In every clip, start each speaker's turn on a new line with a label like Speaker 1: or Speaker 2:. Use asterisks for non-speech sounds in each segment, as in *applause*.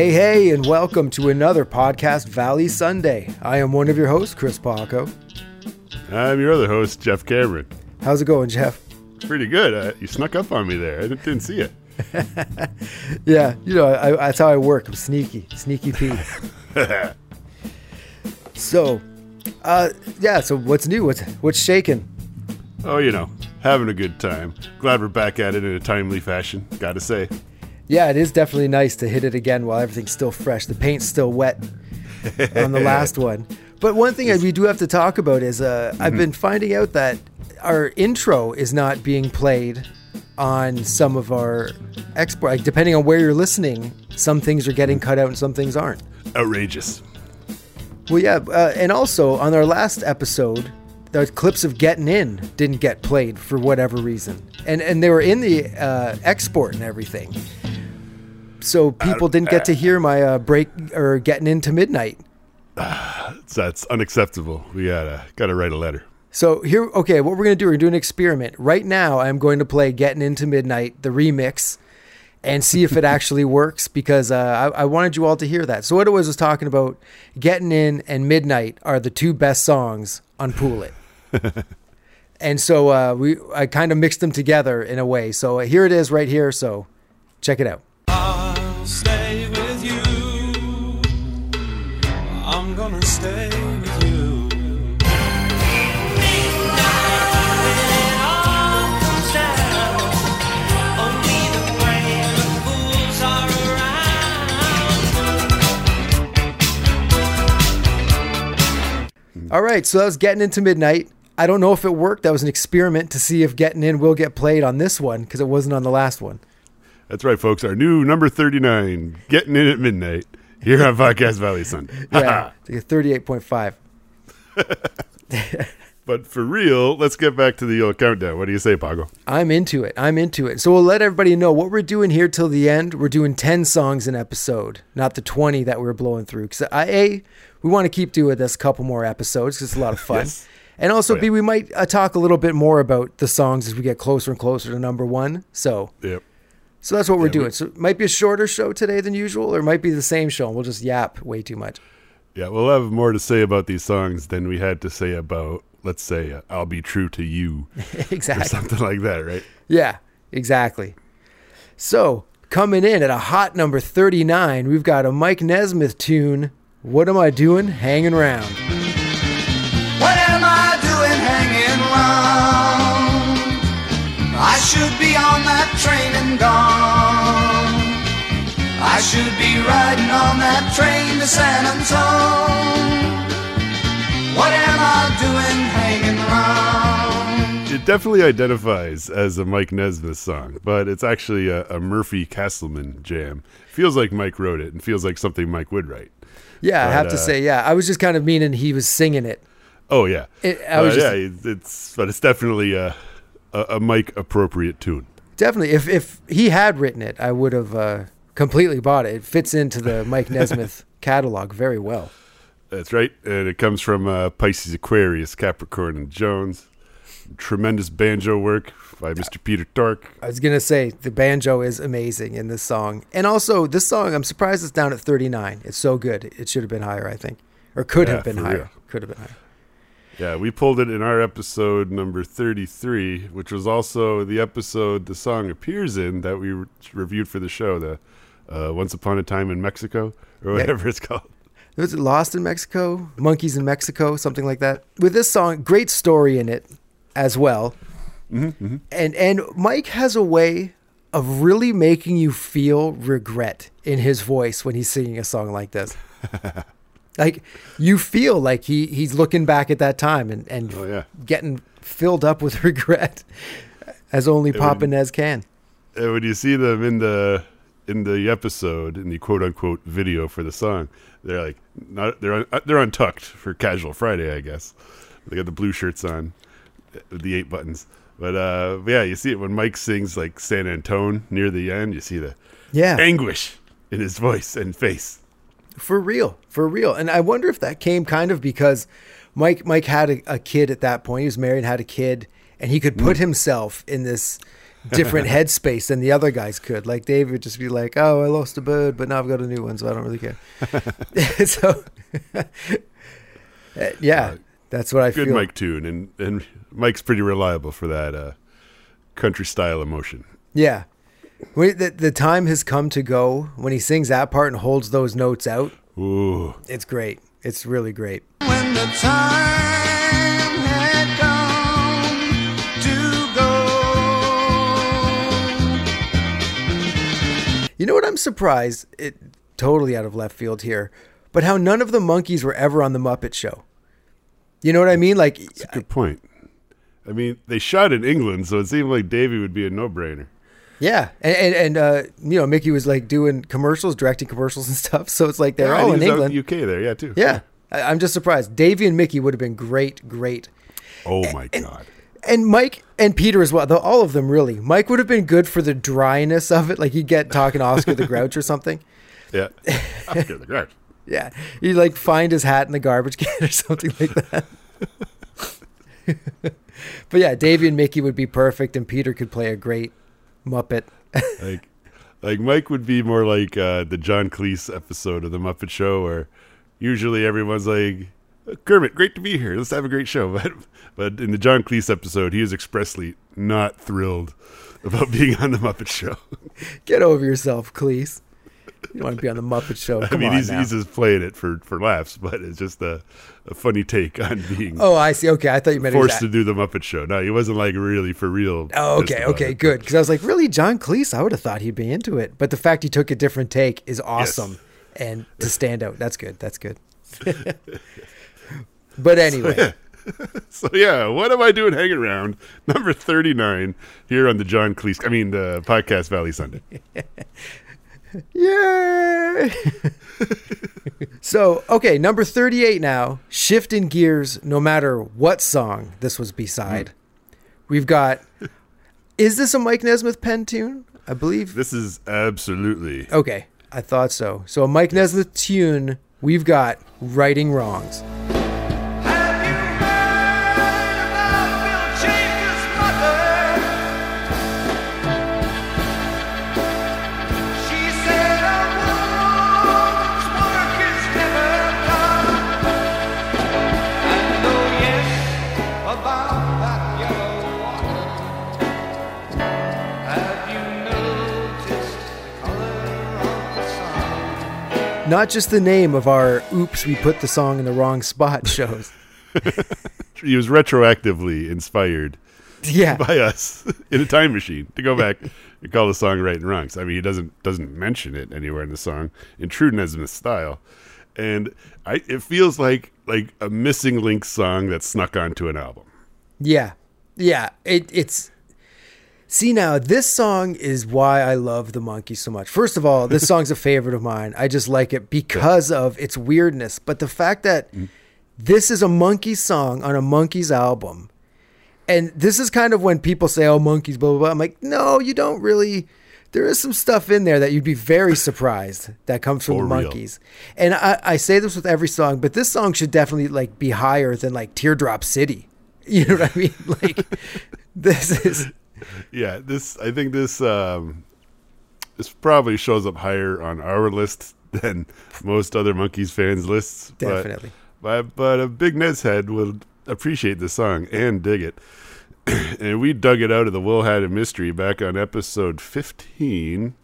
Speaker 1: Hey, hey, and welcome to another podcast, Valley Sunday. I am one of your hosts, Chris Paco.
Speaker 2: I'm your other host, Jef Cameron.
Speaker 1: How's it going, Jef?
Speaker 2: Pretty good. Uh, you snuck up on me there. I didn't, didn't see it. *laughs*
Speaker 1: Yeah, you know, I, that's how I work. I'm sneaky, sneaky Pete. *laughs* so, uh, yeah. So, what's new? What's what's shaking?
Speaker 2: oh, you know, having a good time. Glad we're back at it in a timely fashion. Gotta say.
Speaker 1: Yeah, it is definitely nice to hit it again while everything's still fresh. The paint's still wet on the *laughs* last one. But one thing we do have to talk about is uh, I've been finding out that our intro is not being played on some of our export. Like, depending on where you're listening, some things are getting cut out and some things aren't.
Speaker 2: Outrageous.
Speaker 1: Well, yeah, uh, and also on our last episode, the clips of "Getting In" didn't get played for whatever reason, and and they were in the uh, export and everything. So people didn't get to hear my uh, break or getting into midnight. *sighs*
Speaker 2: That's, unacceptable. We gotta gotta write a letter.
Speaker 1: So here, okay, what we're gonna do? We're gonna do an experiment right now. I'm going to play "Getting Into Midnight" the remix, and see if it *laughs* actually works because uh, I, I wanted you all to hear that. So what it was was talking about "Getting In" and "Midnight" are the two best songs on Pool It. *laughs* and so uh, we I kind of mixed them together in a way. So uh, here it is right here. So check it out.
Speaker 3: Stay with you. I'm gonna stay with you.
Speaker 1: All right, so that was getting into midnight. I don't know if it worked. That was an experiment to see if getting in will get played on this one because it wasn't on the last one.
Speaker 2: That's right, folks. Our new number 39, getting in at midnight, here on Podcast Valley Sunday. *laughs*
Speaker 1: Yeah, *laughs* it's thirty-eight point five. *laughs*
Speaker 2: but for real, let's get back to the old countdown. What do you say, Paco?
Speaker 1: I'm into it. I'm into it. So we'll let everybody know what we're doing here till the end. We're doing 10 songs an episode, not the 20 that we are blowing through. Because I, A, we want to keep doing this a couple more episodes because it's a lot of fun.
Speaker 2: Yes.
Speaker 1: And also,
Speaker 2: Oh, yeah.
Speaker 1: B, we might uh, talk a little bit more about the songs as we get closer and closer to number one. So,
Speaker 2: Yep.
Speaker 1: So that's what we're
Speaker 2: Yeah, we-
Speaker 1: doing. So it might be a shorter show today than usual, or it might be the same show. And we'll just yap way too much.
Speaker 2: Yeah, we'll have more to say about these songs than we had to say about, let's say, uh, I'll Be True to You *laughs* or
Speaker 1: exactly.
Speaker 2: something like that, right?
Speaker 1: Yeah, exactly. So, coming in at a hot number 39, we've got a Mike Nesmith tune. What am I doing? Hanging around.
Speaker 4: What am I doing hanging round? I should be on that train and gone. I should be riding on that train to San Antone. What am I doing hanging round?
Speaker 2: It definitely identifies as a Mike Nesmith song, but it's actually a, a Murphey Castleman jam. Feels like Mike wrote it and feels like something Mike would write.
Speaker 1: Yeah, I
Speaker 2: But,
Speaker 1: have to
Speaker 2: uh,
Speaker 1: say, yeah. I was just kind of meaning he was singing it.
Speaker 2: Oh yeah,
Speaker 1: It- I was
Speaker 2: Uh,
Speaker 1: just-
Speaker 2: yeah. It's but it's definitely a a, a Mike appropriate tune.
Speaker 1: Definitely. If if he had written it, I would have uh, completely bought it. It fits into the *laughs* Mike Nesmith catalog very well.
Speaker 2: That's right, and it comes from uh, Pisces, Aquarius, Capricorn, and Jones. Tremendous banjo work by Mr. Peter Tork.
Speaker 1: I was gonna say the banjo is amazing in this song, and also this song. I'm surprised it's down at 39. It's so good. It should have been higher, I think, or could
Speaker 2: Yeah,
Speaker 1: have been higher.
Speaker 2: real.
Speaker 1: Could have been higher.
Speaker 2: Yeah, we pulled it in our episode number 33, which was also the episode the song appears in that we re- reviewed for the show, the uh, Once Upon a Time in Mexico, or whatever it's called.
Speaker 1: Was it Lost in Mexico? Monkees in Mexico? Something like that. With this song, great story in it as well.
Speaker 2: Mm-hmm,
Speaker 1: And and Mike has a way of really making you feel regret in his voice when he's singing a song like this. *laughs* like you feel like he he's looking back at that time and and
Speaker 2: Oh, yeah.
Speaker 1: getting filled up with *laughs* regret as only Papa Nez can.
Speaker 2: And when you see them in the in the episode in the quote unquote video for the song, they're like not they're un, uh, they're untucked for casual Friday, I guess. They got the blue shirts on, the eight buttons. But uh, but yeah, you see it when Mike sings like San Antone near the end. You see the
Speaker 1: Yeah.
Speaker 2: anguish in his voice and face.
Speaker 1: For real, for real. And I wonder if that came kind of because Mike Mike had a, a kid at that point. He was married, had a kid, and he could put himself in this *laughs* different headspace than the other guys could. Like Dave would just be like, "Oh, I lost a bird, but now I've got a new one, so I don't really care." *laughs* *laughs* so, uh, yeah, that's what I
Speaker 2: Good
Speaker 1: feel.
Speaker 2: Good Mike tune, and and Mike's pretty reliable for that uh, country style emotion.
Speaker 1: Yeah. When the, the time has come to go when he sings that part and holds those notes out.
Speaker 2: Ooh,
Speaker 1: It's great. It's really great.
Speaker 4: when the time had come to go.
Speaker 1: You know what? I'm surprised. It totally out of left field here, but how none of the Monkees were ever on the Muppet Show. You know what I mean? Like,
Speaker 2: that's a good point. I mean, they shot in England, so it seemed like Davy would be a no-brainer.
Speaker 1: Yeah, and and, and uh, you know, Mickey was like doing commercials, directing commercials and *laughs* stuff. So it's like they're
Speaker 2: Yeah,
Speaker 1: all in England.
Speaker 2: UK there, yeah, too.
Speaker 1: yeah, I, I'm just surprised. Davy and Mickey would have been great, great.
Speaker 2: Oh my god.
Speaker 1: and Mike and Peter as well. Though all of them really. Mike would have been good for the dryness of it. Like he'd get talking Oscar the Grouch or something. *laughs*
Speaker 2: Yeah. Oscar the Grouch. *laughs*
Speaker 1: Yeah, he'd like find his hat in the garbage can or something like that. but yeah, Davy and Mickey would be perfect, and Peter could play a great Muppet. *laughs*
Speaker 2: like like Mike would be more like uh, the John Cleese episode of the Muppet Show, where usually everyone's like, "Kermit, great to be here. Let's have a great show." *laughs* But but in the John Cleese episode, he is expressly not thrilled about being on the Muppet Show. *laughs*
Speaker 1: Get over yourself, Cleese. You want to be on the Muppet Show.
Speaker 2: I mean, he's he's just playing it for for laughs, but it's just a, a funny take on being
Speaker 1: oh, I see. Okay, I thought you meant
Speaker 2: forced to do the Muppet Show. No, he wasn't like really for real.
Speaker 1: Oh, okay, okay,
Speaker 2: it.
Speaker 1: good. Because I was like, really, John Cleese? I would have thought he'd be into it, but the fact he took a different take is awesome, and to *laughs* stand out, that's good. That's good. *laughs* but anyway, *laughs*
Speaker 2: So yeah, what am I doing hanging around? Number thirty nine here on the John Cleese. I mean the podcast Valley Sunday.
Speaker 1: Yay! *laughs* so, okay, number 38 now. Shifting gears, no matter what song this was beside. Hmm. We've got. Is this a Mike Nesmith pen tune? I believe.
Speaker 2: This is absolutely
Speaker 1: Okay, I thought so. So, a Mike Nesmith tune. We've got Righting Wrongs. Not just the name of our oops, we put the song in the wrong spot shows. *laughs*
Speaker 2: he was retroactively inspired
Speaker 1: Yeah.
Speaker 2: by us *laughs* in a time machine to go back and call the song right and wrongs. I mean, he doesn't doesn't mention it anywhere in the song in true Nesmith style, and I it feels like like a missing link song that snuck onto an album.
Speaker 1: Yeah. Yeah. It, it's. See, now, this song is why I love the Monkees so much. First of all, this *laughs* song's a favorite of mine. I just like it because of its weirdness. But the fact that mm. this is a Monkees song on a Monkees album. And this is kind of when people say, oh, Monkees, blah, blah, blah. I'm like, no, you don't really. There is some stuff in there that you'd be very *laughs* surprised that comes from
Speaker 2: For
Speaker 1: the
Speaker 2: real.
Speaker 1: Monkees. And I, I say this with every song, but this song should definitely like be higher than like Teardrop City. *laughs* You know what I mean? Like this is
Speaker 2: Yeah, this I think this um, this probably shows up higher on our list than most other Monkees fans' lists.
Speaker 1: Definitely.
Speaker 2: But but, a big Nez head will appreciate the song and dig it. *clears throat* and we dug it out of the Wool Hat of Mystery back on episode fifteen.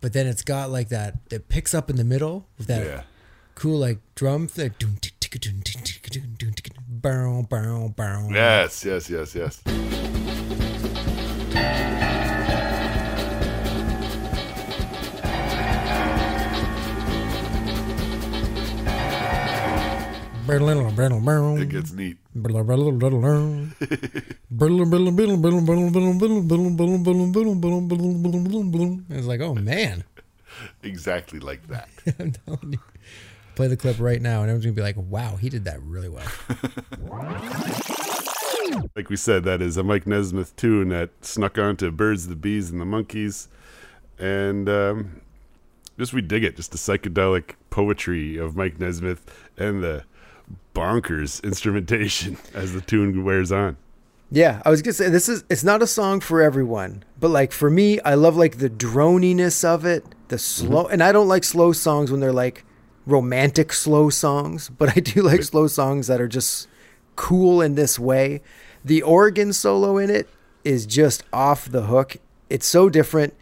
Speaker 1: But then it's got like that it picks up in the middle with that
Speaker 2: Yeah.
Speaker 1: cool like drum thing. Bow, bow, bow.
Speaker 2: Yes, yes, yes, yes. It gets neat.
Speaker 1: It's like, oh man. *laughs*
Speaker 2: Exactly like that. *laughs*
Speaker 1: I'm telling you. Play the clip right now, and everyone's gonna be like, "Wow, he did that really well." *laughs*
Speaker 2: like we said, that is a Mike Nesmith tune that snuck onto Birds, the Bees, and the Monkees, and um, just we dig it. Just the psychedelic poetry of Mike Nesmith and the bonkers instrumentation *laughs* as the tune wears on.
Speaker 1: Yeah, I was gonna say this is it's not a song for everyone, but like for me, I love like the droniness of it, the slow, and I don't like slow songs when they're like romantic slow songs, but I do like slow songs that are just cool in this way. The organ solo in it is just off the hook. It's so different.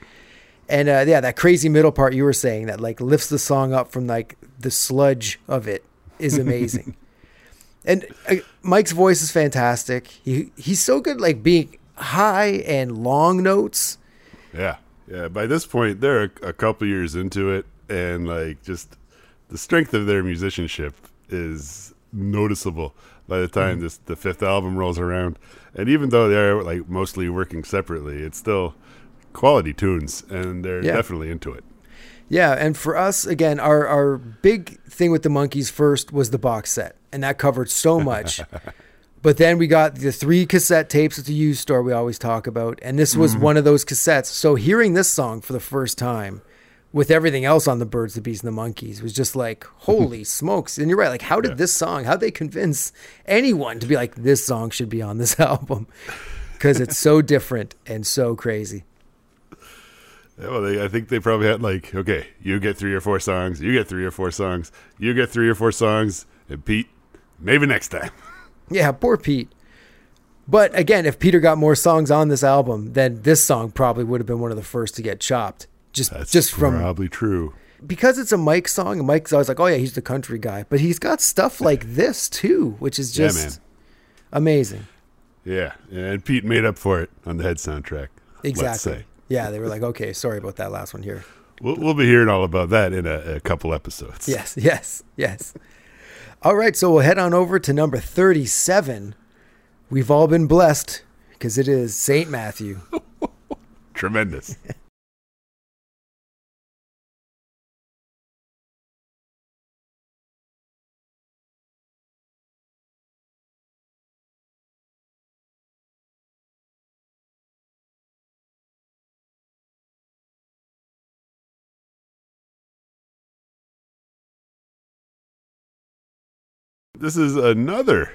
Speaker 1: And uh, yeah, that crazy middle part you were saying that like lifts the song up from like the sludge of it is *laughs* amazing. and uh, Mike's voice is fantastic. He he's so good like being high and long notes.
Speaker 2: Yeah, yeah. By this point, they're a, a couple years into it, and like just the strength of their musicianship is noticeable by the time
Speaker 1: Mm-hmm.
Speaker 2: this the fifth album rolls around. And even though they're like mostly working separately, it's still quality tunes, and they're
Speaker 1: Yeah.
Speaker 2: definitely into it.
Speaker 1: Yeah, and for us again, our our big thing with the Monkees first was the box set, and that covered so much. *laughs* but then we got the three cassette tapes at the used store we always talk about, and this was one of those cassettes. So hearing this song for the first time, with everything else on the Birds, the Bees, and the Monkees, was just like, *laughs* holy smokes! And you're right, like how did
Speaker 2: Yeah.
Speaker 1: this song? How would they convince anyone to be like, this song should be on this *laughs* album? Because it's so different and so crazy.
Speaker 2: Yeah, well, they, I think they probably had like, okay, you get three or four songs, you get three or four songs, you get three or four songs, and Pete, maybe next time. *laughs*
Speaker 1: Yeah, poor Pete. But again, if Peter got more songs on this album, then this song probably would have been one of the first to get chopped. Just
Speaker 2: That's
Speaker 1: just from
Speaker 2: probably true.
Speaker 1: because it's a Mike song, Mike's always like, "Oh yeah, he's the country guy," but he's got stuff *laughs* like this too, which is just
Speaker 2: man.
Speaker 1: amazing.
Speaker 2: Yeah, and Pete made up for it on the head soundtrack. Let's
Speaker 1: Exactly.
Speaker 2: say.
Speaker 1: Yeah, they were like, "Okay, sorry about that last one here."
Speaker 2: We'll, we'll be hearing all about that in a, a couple episodes.
Speaker 1: Yes, *laughs* yes, yes. All right, so we'll head on over to number thirty-seven. We've all been blessed because it is Saint Matthew. *laughs*
Speaker 2: Tremendous. This is another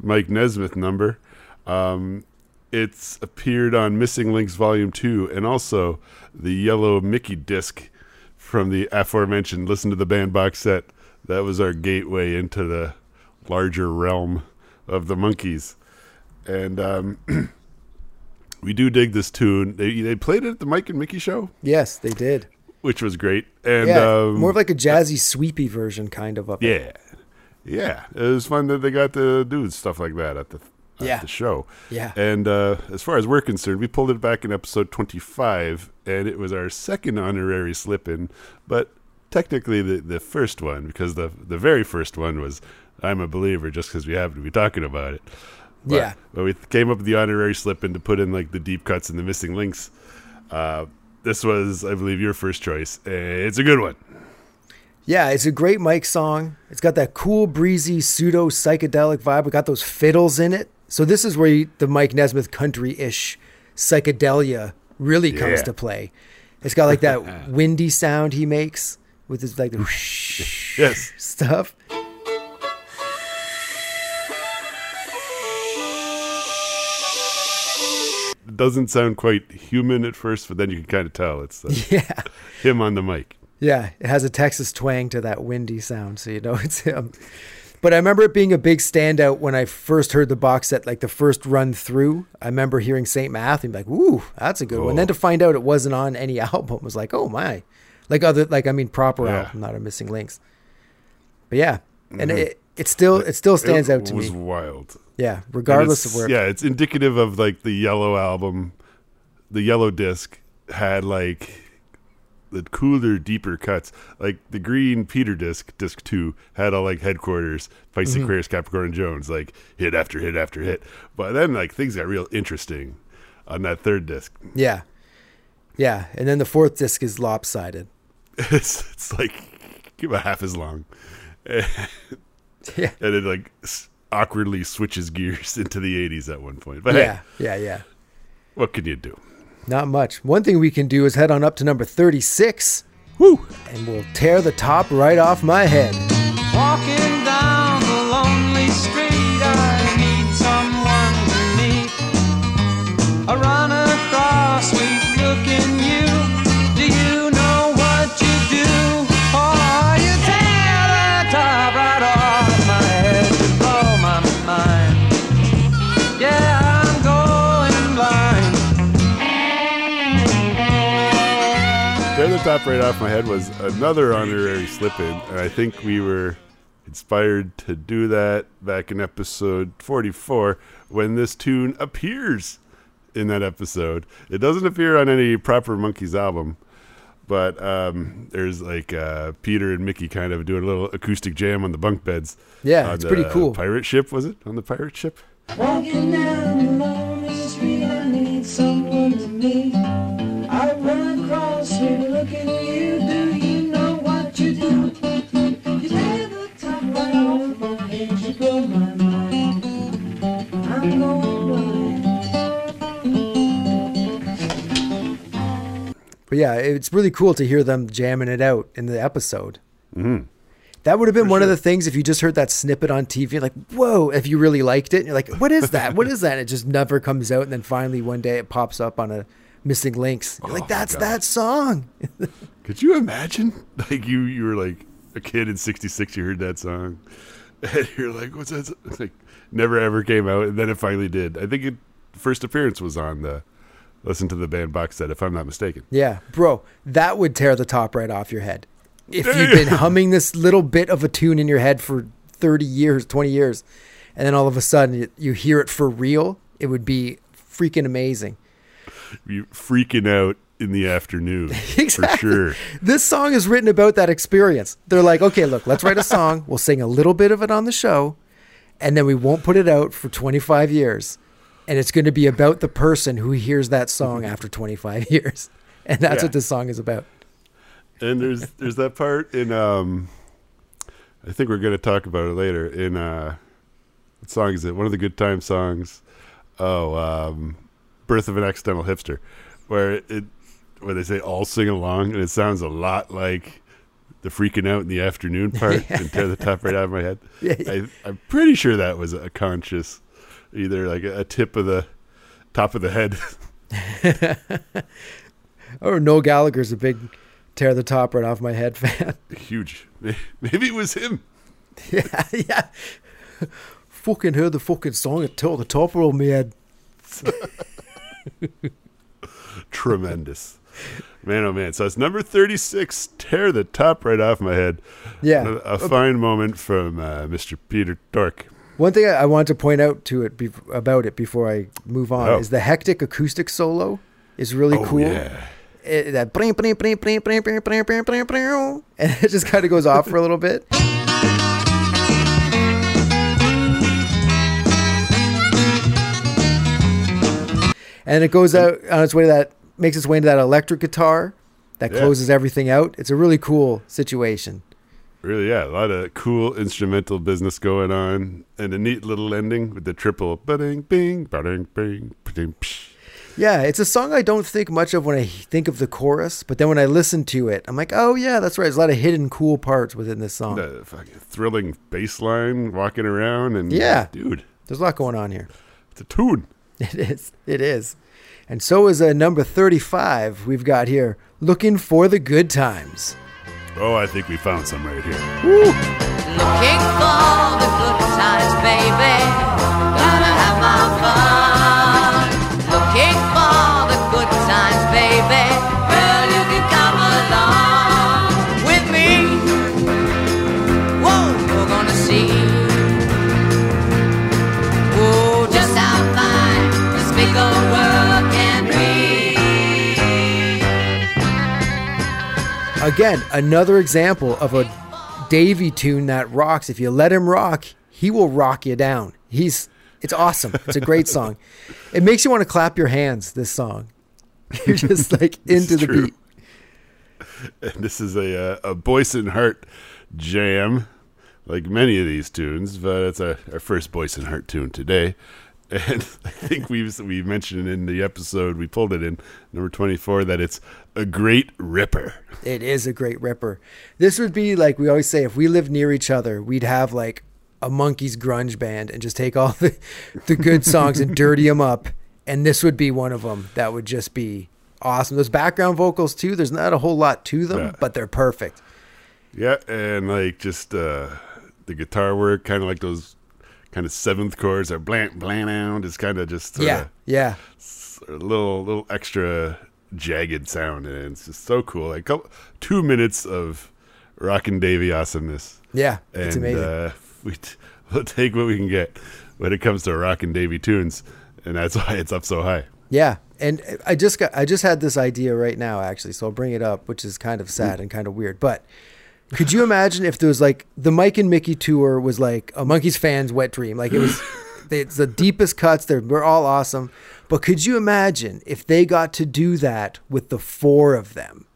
Speaker 2: Mike Nesmith number. Um, it's appeared on Missing Links Volume 2 and also the yellow Mickey disc from the aforementioned Listen to the Band box set. That was our gateway into the larger realm of the Monkees. And um, *clears throat* we do dig this tune. They, they played it at the Mike and Mickey show,
Speaker 1: Yes, they did.
Speaker 2: which was great. And
Speaker 1: yeah,
Speaker 2: um,
Speaker 1: more of like a jazzy, sweepy version, kind of. Of it.
Speaker 2: Yeah. It was fun that they got to do stuff like that at the, at
Speaker 1: Yeah.
Speaker 2: the show.
Speaker 1: Yeah.
Speaker 2: And uh, as far as we're concerned, we pulled it back in episode 25, and it was our second honorary slip in, but technically the, the first one, because the, the very first one was I'm a Believer just because we happen to be talking about it. But,
Speaker 1: Yeah.
Speaker 2: But we came up with the honorary slip in to put in like the deep cuts and the missing links. Uh, this was, I believe, your first choice. It's a good one.
Speaker 1: Yeah, it's a great Mike song. It's got that cool, breezy, pseudo psychedelic vibe. We got those fiddles in it. So this is where you, the Mike Nesmith country-ish psychedelia really comes
Speaker 2: Yeah.
Speaker 1: to play. It's got like that *laughs* windy sound he makes with his like the whoosh *laughs*
Speaker 2: Yes.
Speaker 1: stuff.
Speaker 2: It doesn't sound quite human at first, but then you can kind of tell it's uh, *laughs*
Speaker 1: Yeah.
Speaker 2: him on the mic.
Speaker 1: Yeah, it has a Texas twang to that windy sound, so you know *laughs* it's him. But I remember it being a big standout when I first heard the box set, like the first run through. I remember hearing Saint Matthew, and be like, "Ooh, that's a good one."
Speaker 2: Oh.
Speaker 1: Then to find out it wasn't on any *laughs* album was like, "Oh my!" Like other, like I mean, proper
Speaker 2: Yeah.
Speaker 1: album, not a missing links. But yeah, and it it still it still stands
Speaker 2: Mm-hmm. It
Speaker 1: out to me.
Speaker 2: It was wild.
Speaker 1: Yeah, regardless of where.
Speaker 2: Yeah, it's indicative of like the yellow album. The yellow disc had like the cooler, deeper cuts. Like the green Peter disc, disc two, had all like headquarters, Pisces,
Speaker 1: Mm-hmm.
Speaker 2: Aquarius, Capricorn, Jones, like hit after hit after hit. But then like things got real interesting on that third disc.
Speaker 1: yeah, yeah, and then the fourth disc is lopsided. *laughs*
Speaker 2: it's, it's like about half as long. *laughs*
Speaker 1: Yeah,
Speaker 2: and it like awkwardly switches gears *laughs* into the 80s at one point. But hey,
Speaker 1: yeah, yeah, yeah.
Speaker 2: what can you do?
Speaker 1: Not much. One thing we can do is head on up to number 36.
Speaker 2: Woo!
Speaker 1: and we'll tear the top right off my head.
Speaker 3: Walking
Speaker 2: top right off my head was another honorary slip in, and I think we were inspired to do that back in episode 44 when this tune appears in that episode. It doesn't appear on any proper Monkees album, but um, there's like uh, Peter and Mickey kind of doing a little acoustic jam on the bunk beds.
Speaker 1: Yeah,
Speaker 2: on
Speaker 1: it's pretty
Speaker 2: the
Speaker 1: cool.
Speaker 2: Pirate ship, was it? On the pirate ship?
Speaker 5: Walking down the lonely street, I need someone to meet.
Speaker 1: Yeah, it's really cool to hear them jamming it out in the episode. Mm-hmm. That would have been one of the things if you just heard that snippet on TV, like, whoa, if you really liked it. And you're like, what is that? what is that? And it just never comes out. And then finally one day it pops up on a missing links. You're
Speaker 2: Oh
Speaker 1: like, that's that song. *laughs*
Speaker 2: Could you imagine? Like you, you were like a kid in '66. You heard that song, *laughs* and you're like, "What's that?" It's like never ever came out, and then it finally did. I think it first appearance was on the Listen to the Band box set, if I'm not mistaken.
Speaker 1: Yeah, bro, that would tear the top right off your head. If you've been humming this little bit of a tune in your head for 30 years, 20 years, and then all of a sudden you, you hear it for real, it would be freaking amazing.
Speaker 2: You freaking out in the afternoon *laughs*
Speaker 1: Exactly.
Speaker 2: for sure.
Speaker 1: This song is written about that experience. They're like, okay, look, let's write a song. We'll sing a little bit of it on the show, and then we won't put it out for 25 years. And it's going to be about the person who hears that song after 25 *laughs* years. And that's
Speaker 2: Yeah.
Speaker 1: what this song is about.
Speaker 2: and there's there's that part in um I think we're gonna talk about it later. In uh what song is it? One of the good time songs. Oh, um Birth of an Accidental Hipster. Where it where they say all sing along and it sounds a lot like the freaking out in the afternoon *laughs* part and tear the top right out of my head. *laughs*
Speaker 1: Yeah.
Speaker 2: I, I'm pretty sure that was a conscious either like a, tip of the top of the head. *laughs*
Speaker 1: or Noel Gallagher's a big tear the top right off my head fan. *laughs*
Speaker 2: Huge. *laughs* Maybe it was him.
Speaker 1: yeah, yeah. fucking heard the fucking song and tore the top of my head.
Speaker 2: tremendous. Man, oh man. So it's number 36. Tear the top right off my head.
Speaker 1: Yeah.
Speaker 2: A, a fine moment from uh, Mr. Peter Tork.
Speaker 1: One thing I wanted to point out to it be- about it before I move on
Speaker 2: oh.
Speaker 1: is the hectic acoustic solo is really
Speaker 2: oh,
Speaker 1: cool.
Speaker 2: Yeah.
Speaker 1: It, that and it just kind of goes off for a little bit. and it goes out on its way to that makes its way into that electric guitar that
Speaker 2: yeah.
Speaker 1: closes everything out. It's a really cool situation.
Speaker 2: Really, yeah. A lot of cool instrumental business going on. And a neat little ending with the triple ba-ding, bing, ba-ding, bing.
Speaker 1: Yeah, it's a song I don't think much of when I think of the chorus, but then when I listen to it, I'm like, oh yeah, that's right. There's a lot of hidden cool parts within this song.
Speaker 2: The fucking thrilling bass line walking around. And
Speaker 1: Yeah.
Speaker 2: dude,
Speaker 1: There's a lot going on here.
Speaker 2: it's a tune. *laughs*
Speaker 1: It is. It is. And so is a number 35 we've got here, Looking for the Good Times.
Speaker 2: Oh, I think we found some right here.
Speaker 6: Looking for the good times, baby.
Speaker 1: Again, another example of a Davy tune that rocks. If you let him rock, he will rock you down. He's it's awesome. It's a great song. *laughs* It makes you want to clap your hands, this song. *laughs* You're just like into the
Speaker 2: true.
Speaker 1: beat.
Speaker 2: And *laughs* this is a uh, a Boyce and Hart jam, like many of these tunes, but it's our, our first Boyce and Hart tune today. And *laughs* I think we've we mentioned in the episode we pulled it in number twenty four that it's a great ripper.
Speaker 1: It is a great ripper. This would be like we always say if we lived near each other, we'd have like a Monkees grunge band and just take all *laughs* the, the good songs and dirty them up. And this would be one of them that would just be awesome. Those background vocals too, there's not a whole lot to them,
Speaker 2: Yeah.
Speaker 1: but they're perfect.
Speaker 2: Yeah, and like just uh, the guitar work, kind of like those kind of seventh chords that blant blant out is kind of just
Speaker 1: Yeah. Yeah.
Speaker 2: a little little extra jagged sound, and it's just so cool. Like couple, two minutes of Rockin' Davy awesomeness,
Speaker 1: Yeah,
Speaker 2: and
Speaker 1: it's amazing.
Speaker 2: Uh, *laughs* we t- we'll take what we can get when it comes to Rockin' Davy tunes, and that's *laughs* why it's up so high.
Speaker 1: Yeah, and I just got I just had this idea right now actually, so I'll bring it up, which is kind of sad and kind of weird. But could you imagine if there was like the Mike and Mickey tour was like a Monkees fans' wet dream? Like it was, *laughs* it's the deepest cuts. They're we're all awesome. But could you imagine if they got to do that with the four of them,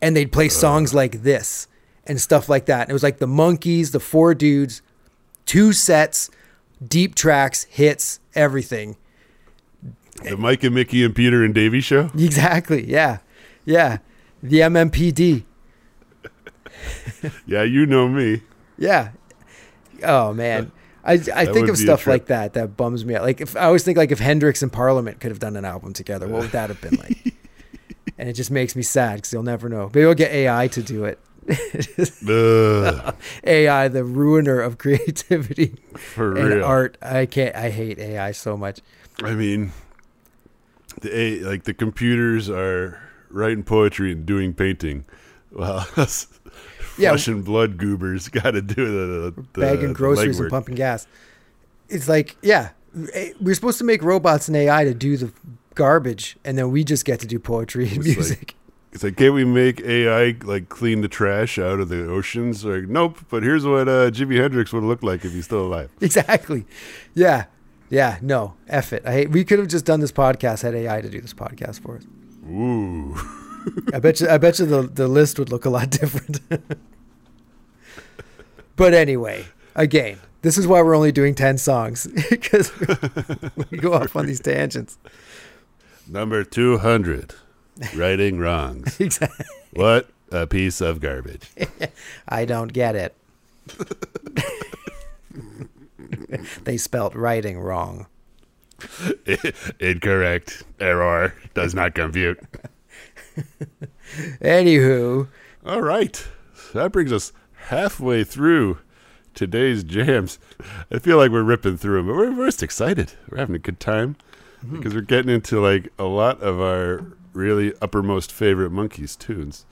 Speaker 1: and they'd play songs like this and stuff like that? And it was like the Monkees, the four dudes, two sets, deep tracks, hits, everything.
Speaker 2: The Mike and Mickey and Peter and Davy show.
Speaker 1: Exactly. Yeah. Yeah. The MMPD. *laughs*
Speaker 2: Yeah, you know me.
Speaker 1: Yeah. Oh man. I, I think of stuff like that that bums me out. Like if I always think like if Hendrix and Parliament could have done an album together, what would that have been like? *laughs* and it just makes me sad because you'll never know. Maybe we'll get AI to do it. AI, *laughs* the ruiner of creativity
Speaker 2: for
Speaker 1: and
Speaker 2: real.
Speaker 1: art. I can't. I hate AI so much.
Speaker 2: I mean, the A- like the computers are writing poetry and doing painting, us
Speaker 1: Yeah.
Speaker 2: flesh and blood goobers *laughs* got to do the, the
Speaker 1: bagging
Speaker 2: the
Speaker 1: groceries
Speaker 2: legwork.
Speaker 1: and pumping gas. It's like, yeah, eh, we're supposed to make robots and AI to do the garbage, and then we just get to do poetry and
Speaker 2: It's like-
Speaker 1: music.
Speaker 2: It's like, can't we make AI like clean the trash out of the oceans? Like, nope. But here's what uh, Jimi Hendrix would look like if he's still alive. *laughs*
Speaker 1: exactly. Yeah. Yeah. No. F it. I hate, we could have just done this podcast, had AI to do this podcast for us.
Speaker 2: Ooh, *laughs*
Speaker 1: I bet you. I bet you the the list would look a lot *laughs* different. but anyway, again, this is why we're only doing ten songs *laughs* because we go off on these tangents.
Speaker 2: number two hundred, righting wrongs. *laughs*
Speaker 1: Exactly.
Speaker 2: what a piece of garbage.
Speaker 1: I don't get it. they spelt writing wrong.
Speaker 2: Incorrect. Error. Does not compute. *laughs*
Speaker 1: Anywho,
Speaker 2: All right. That brings us halfway through today's jams. I feel like we're ripping through them, but we're, we're just excited. We're having a good time mm-hmm. because we're getting into like a lot of our really uppermost favorite Monkees tunes.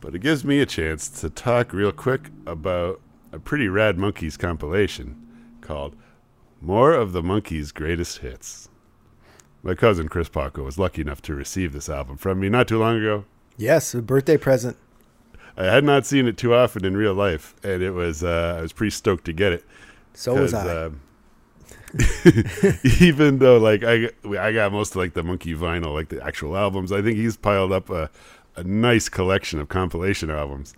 Speaker 2: But it gives me a chance to talk real quick about a pretty rad Monkees compilation called More of the Monkees' Greatest Hits. My cousin Chris Paco was lucky enough to receive this album from me not too long ago.
Speaker 1: yes, a birthday present.
Speaker 2: I had not seen it too often in real life, and it was uh, I was pretty stoked to get it.
Speaker 1: So was I.
Speaker 2: um, *laughs* even though like I I got most of like the Monkee vinyl, like the actual albums, I think he's piled up a, a nice collection of compilation albums,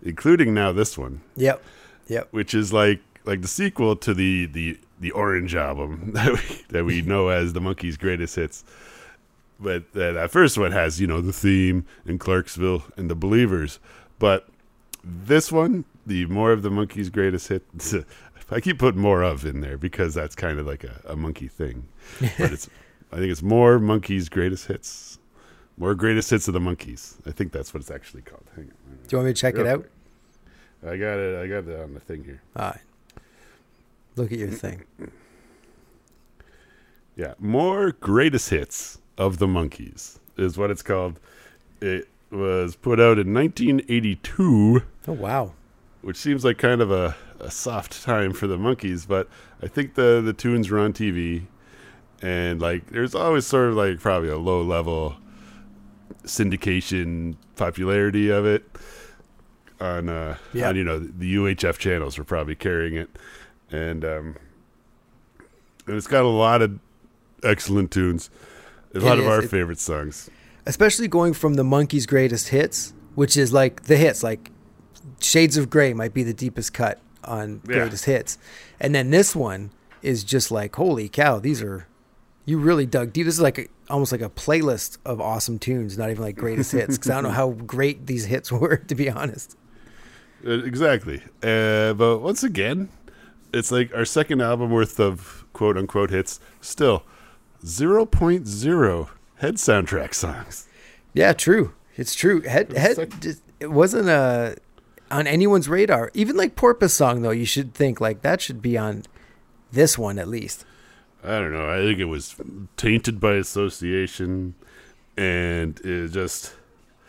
Speaker 2: including now this one,
Speaker 1: yep. Yep.
Speaker 2: which is like like the sequel to the the the Orange album *laughs* that we that we know as the Monkees' greatest hits. But uh, that first one has you know the theme and Clarksville and the Believers, but this one, the more of the Monkees' greatest hits. *laughs* I keep putting more of in there because that's kind of like a, a Monkee thing. But it's *laughs* I think it's more Monkees' greatest hits. More greatest hits of the Monkees. I think that's what it's actually called. Hang on.
Speaker 1: Do you want me to check it
Speaker 2: Real
Speaker 1: out?
Speaker 2: quick. I got it. I got it on the thing here.
Speaker 1: All right. Look at your thing.
Speaker 2: Yeah, more greatest hits of the Monkees is what it's called. It was put out in 1982,
Speaker 1: Oh wow.
Speaker 2: which seems like kind of a, a soft time for the Monkees, but I think the the tunes were on TV, and like there's always sort of like probably a low level syndication popularity of it on uh
Speaker 1: Yeah.
Speaker 2: on you know the UHF channels were probably carrying it, and um it's got a lot of excellent tunes, a
Speaker 1: It
Speaker 2: lot of our
Speaker 1: It-
Speaker 2: favorite songs.
Speaker 1: Especially going from the Monkees' greatest hits, which is like the hits, like Shades of Grey might be the deepest cut on
Speaker 2: Yeah.
Speaker 1: greatest hits, and then this one is just like holy cow, these are you really dug deep. This is like a, almost like a playlist of awesome tunes, not even like greatest hits, because I don't know how great these hits *laughs* were, to be honest.
Speaker 2: Uh, Exactly. Uh, but once again, it's like our second album worth of quote unquote hits. Still, 0.0 head soundtrack songs.
Speaker 1: Yeah, true. It's true. Head,
Speaker 2: It's
Speaker 1: head,
Speaker 2: like-
Speaker 1: it wasn't uh, on anyone's radar. Even like Porpoise song, though, you should think like that should be on this one at least.
Speaker 2: I don't know. I think it was tainted by association. and it just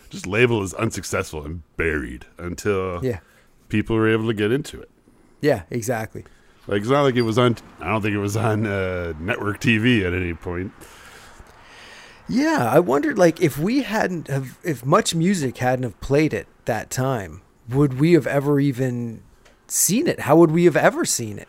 Speaker 2: just labeled as unsuccessful and buried until
Speaker 1: Yeah.
Speaker 2: people were able to get into it.
Speaker 1: Yeah, exactly.
Speaker 2: Like it's not like it was on. I don't think it was on uh, network TV at any point.
Speaker 1: Yeah, I wondered like if we hadn't have if MuchMusic hadn't have played it that time, would we have ever even seen it? How would we have ever seen it?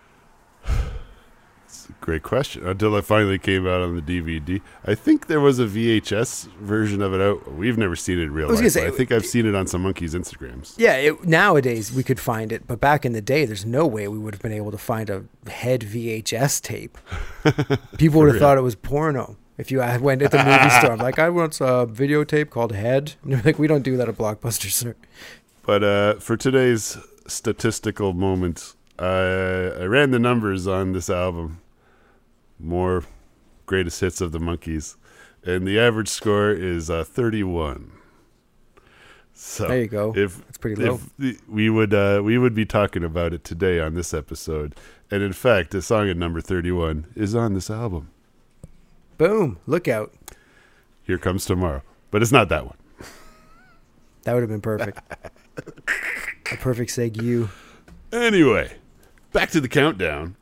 Speaker 2: Great question. Until it finally came out on the DVD, I think there was a VHS version of it out. We've never seen it in real
Speaker 1: I was
Speaker 2: life.
Speaker 1: say-
Speaker 2: I think I've seen it on some Monkees' Instagrams.
Speaker 1: Yeah, it, nowadays we could find it, but back in the day, there's no way we would have been able to find a head VHS tape. *laughs* People would have thought it was porno. If you went at the movie *laughs* store, I'm like, I want a videotape called Head. And *laughs* they're like, we don't do that at Blockbuster, sir.
Speaker 2: But uh, for today's statistical moment, I, I ran the numbers on this album. More greatest hits of the Monkees, and the average score is uh, 31. So
Speaker 1: There you go.
Speaker 2: If
Speaker 1: That's pretty low.
Speaker 2: if we would uh, we would be talking about it today on this episode, and in fact, the song at number 31 is on this album.
Speaker 1: Boom! Look out.
Speaker 2: Here comes tomorrow, but it's not that one.
Speaker 1: That would have been perfect. a perfect segue.
Speaker 2: Anyway, back to the countdown.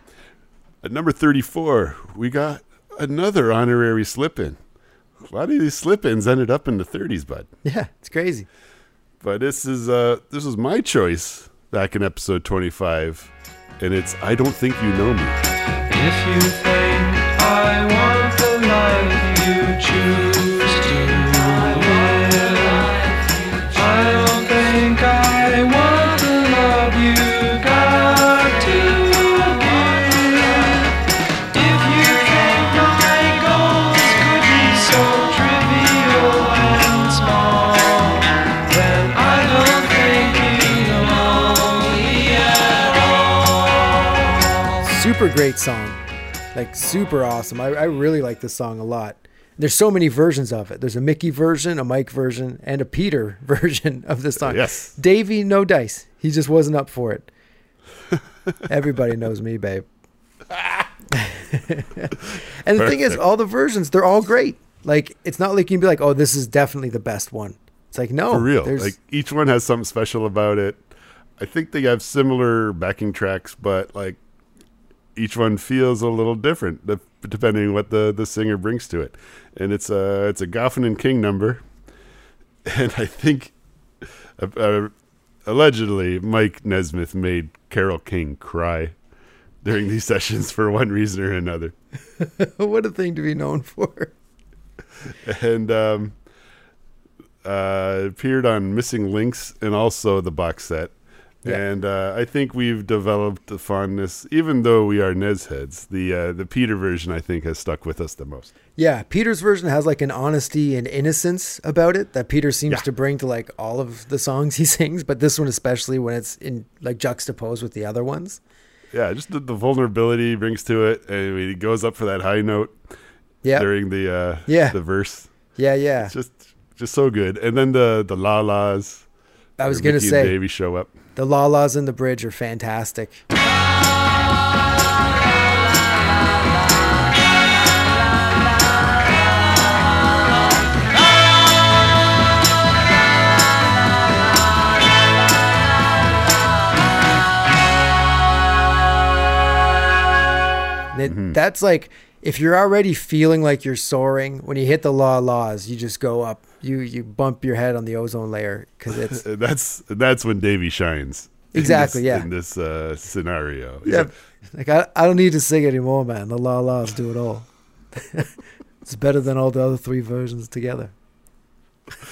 Speaker 2: At number 34, we got another honorary slip in. A lot of these slip ins ended up in the 30s, bud.
Speaker 1: Yeah, it's crazy.
Speaker 2: But this is uh this was my choice back in episode 25, and it's I Don't Think You Know Me.
Speaker 3: If you think I want the life you choose
Speaker 1: Super great song. Like, super awesome. I, I really like this song a lot. There's so many versions of it. There's a Mickey version, a Mike version, and a Peter *laughs* version of this song.
Speaker 2: Yes.
Speaker 1: Davy, no dice. He just wasn't up for it. *laughs* Everybody knows me, babe. *laughs* and the thing is, all the versions, they're all great. Like, it's not like you can be like, oh, this is definitely the best one. It's like, no.
Speaker 2: For real.
Speaker 1: there's-
Speaker 2: Like each one has something special about it. I think they have similar backing tracks, but like each one feels a little different depending on what the, the singer brings to it. And it's a it's a Goffin and King number, *laughs* and I think uh, uh, allegedly Mike Nesmith made Carole King cry during these *laughs* sessions for one reason or another. *laughs*
Speaker 1: what a thing to be known for.
Speaker 2: and um, uh, appeared on Missing Links and also the box set.
Speaker 1: Yeah.
Speaker 2: And uh, I think we've developed a fondness, even though we are Nez heads. The uh, the Peter version, I think, has stuck with us the most.
Speaker 1: Yeah, Peter's version has like an honesty and innocence about it that Peter seems
Speaker 2: Yeah.
Speaker 1: to bring to like all of the songs *laughs* he sings, but this one especially when it's in like juxtaposed with the other ones.
Speaker 2: Yeah, just the, the vulnerability he brings to it, and he goes up for that high note
Speaker 1: Yeah.
Speaker 2: during the uh,
Speaker 1: Yeah.
Speaker 2: the verse.
Speaker 1: Yeah, yeah.
Speaker 2: It's just just so good. And then the the la las.
Speaker 1: I was going to say
Speaker 2: Davy show up.
Speaker 1: the la-las in the bridge are fantastic. That-
Speaker 2: Mm-hmm.
Speaker 1: That's like if you're already feeling like you're soaring when you hit the law laws, you just go up. You you bump your head on the ozone layer because it's *laughs*
Speaker 2: that's that's when Davy shines. in
Speaker 1: Exactly,
Speaker 2: this-
Speaker 1: yeah.
Speaker 2: In this uh, scenario.
Speaker 1: Yeah.
Speaker 2: like,
Speaker 1: I, I don't need to sing anymore, man. The la laws do it all. *laughs* it's better than all the other three versions together. *laughs*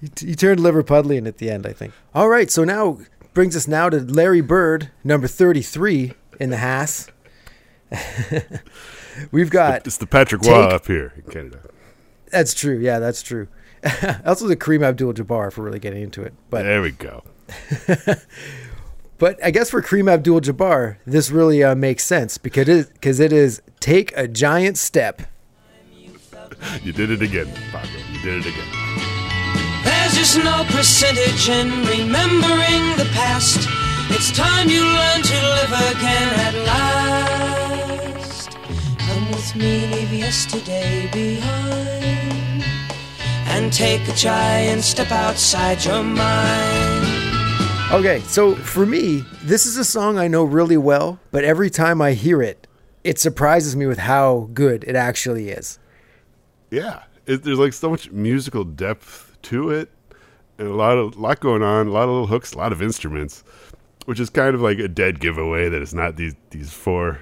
Speaker 1: he, he turned Liverpudlian at the end, I think. All right, so now brings us now to Larry Bird, number thirty-three in the Haas. We've got
Speaker 2: It's the Patrick
Speaker 1: Roy
Speaker 2: up here in Canada.
Speaker 1: that's true. Yeah, that's true. *laughs* also, the Kareem Abdul-Jabbar, for really getting into it, but
Speaker 2: there we go. *laughs*
Speaker 1: But I guess for Kareem Abdul-Jabbar, this really uh, makes sense because it because it is take a giant step.
Speaker 2: You did it again, Paco. You did it again.
Speaker 3: There's just no percentage in remembering the past. It's time you learn to live again at last. Come with me, leave yesterday behind. And take a giant step outside your mind.
Speaker 1: Okay, so for me, this is a song I know really well, but every time I hear it, it surprises me with how good it actually is.
Speaker 2: Yeah, it, there's like so much musical depth to it, and a lot of lot going on, a lot of little hooks, a lot of instruments, which is kind of like a dead giveaway that it's not these these four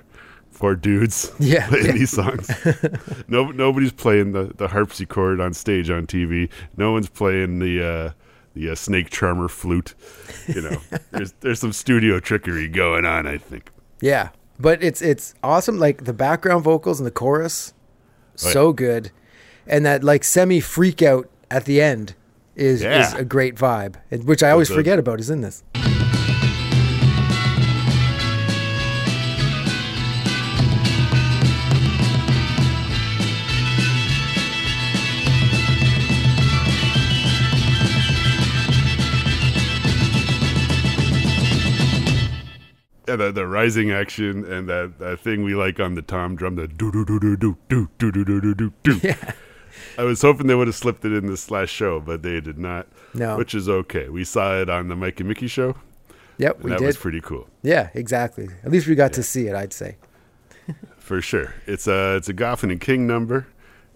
Speaker 2: four dudes *laughs*
Speaker 1: Yeah,
Speaker 2: playing
Speaker 1: yeah.
Speaker 2: these songs. *laughs* no, nobody's playing the the harpsichord on stage on TV. No one's playing the. uh the uh, snake charmer flute, you know, *laughs* there's there's some studio trickery going on. I think.
Speaker 1: Yeah, but it's it's awesome. Like the background vocals and the chorus,
Speaker 2: Oh,
Speaker 1: so good, and that like semi freak out at the end is is a great vibe, which I always
Speaker 2: the-
Speaker 1: forget about is in this.
Speaker 2: Yeah, the, the rising action and that, that thing we like on the tom drum, the do do do do do do do do do do do do.
Speaker 1: Yeah.
Speaker 2: I was hoping they would have slipped it in this last show, but they did not.
Speaker 1: No.
Speaker 2: which is okay. We saw it on the Mike and Micky show,
Speaker 1: Yep, we
Speaker 2: that
Speaker 1: did.
Speaker 2: was pretty cool
Speaker 1: yeah, exactly. At least we got to see it. I'd say.
Speaker 2: for sure. It's a it's a Goffin and King number.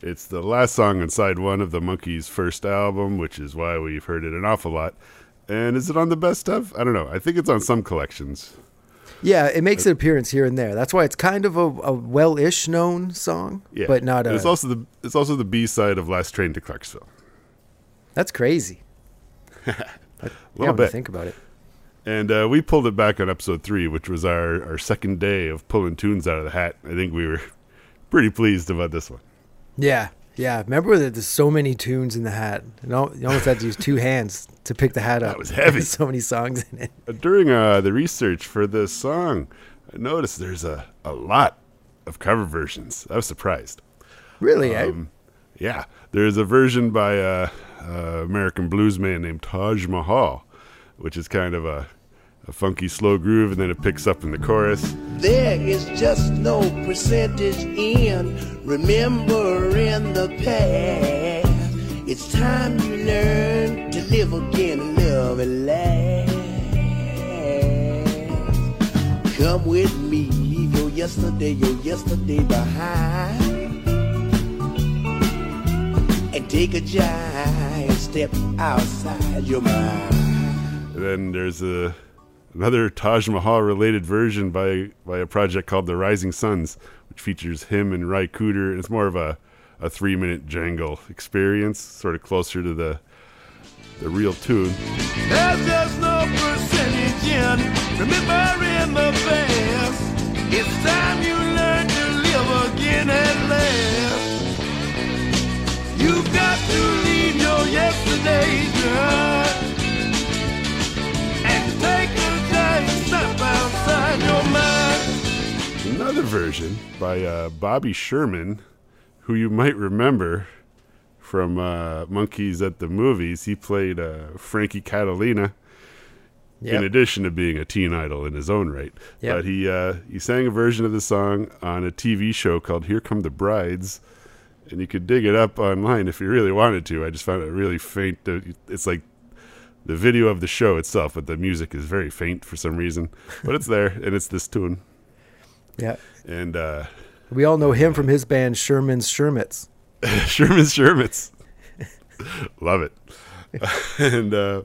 Speaker 2: It's the last song on side one of the Monkees' first album, which is why we've heard it an awful lot. And is it on the best of? I don't know. I think it's on some collections.
Speaker 1: Yeah, it makes an appearance here and there. That's why it's kind of a, a well-ish known song,
Speaker 2: Yeah,
Speaker 1: but not a.
Speaker 2: It's also the it's also the B side of Last Train to Clarksville.
Speaker 1: that's crazy. *laughs*
Speaker 2: A little bit.
Speaker 1: think about it.
Speaker 2: And uh, we pulled it back on episode three, which was our, our second day of pulling tunes out of the hat. I think we were *laughs* pretty pleased about this one.
Speaker 1: Yeah, yeah. Remember that there's so many tunes in the hat. You, know, you almost had to use two hands to pick the hat up.
Speaker 2: was heavy.
Speaker 1: There's *laughs* so many songs in it.
Speaker 2: Uh, During uh, the research for this song, I noticed there's a, a lot of cover versions. I was surprised.
Speaker 1: Really, eh?
Speaker 2: Um, yeah, there's a version by a, a American bluesman named Taj Mahal, which is kind of a, a funky slow groove, and then it picks up in the chorus.
Speaker 7: There is just no percentage in remembering the past. It's time you learn to live again and live and last. Come with me, leave your yesterday, your yesterday behind. And take a giant step outside your mind.
Speaker 2: And then there's a another Taj Mahal related version by by a project called The Rising Sons, which features him and Cooder, and it's more of a, a three minute jangle experience, sort of closer to the the real tune.
Speaker 7: There's just no percentage in remembering the past. It's time you learn to live again at last. You've got to leave your yesterday behind
Speaker 2: Another version by uh, Bobby Sherman, who you might remember from uh, Monkees at the Movies. He played uh, Frankie Catalina.
Speaker 1: Yep.
Speaker 2: in addition to being a teen idol in his own right.
Speaker 1: Yep.
Speaker 2: But he uh, he sang a version of the song on a TV show called "Here Come the Brides," and you could dig it up online if you really wanted to. I just found it really faint. uh, It's like the video of the show itself, but the music is very faint for some reason. But it's there, and it's this tune.
Speaker 1: yeah.
Speaker 2: And uh,
Speaker 1: We all know him from his band Sherman's Shermits. *laughs*
Speaker 2: Sherman's Shermits. Love it. *laughs* and uh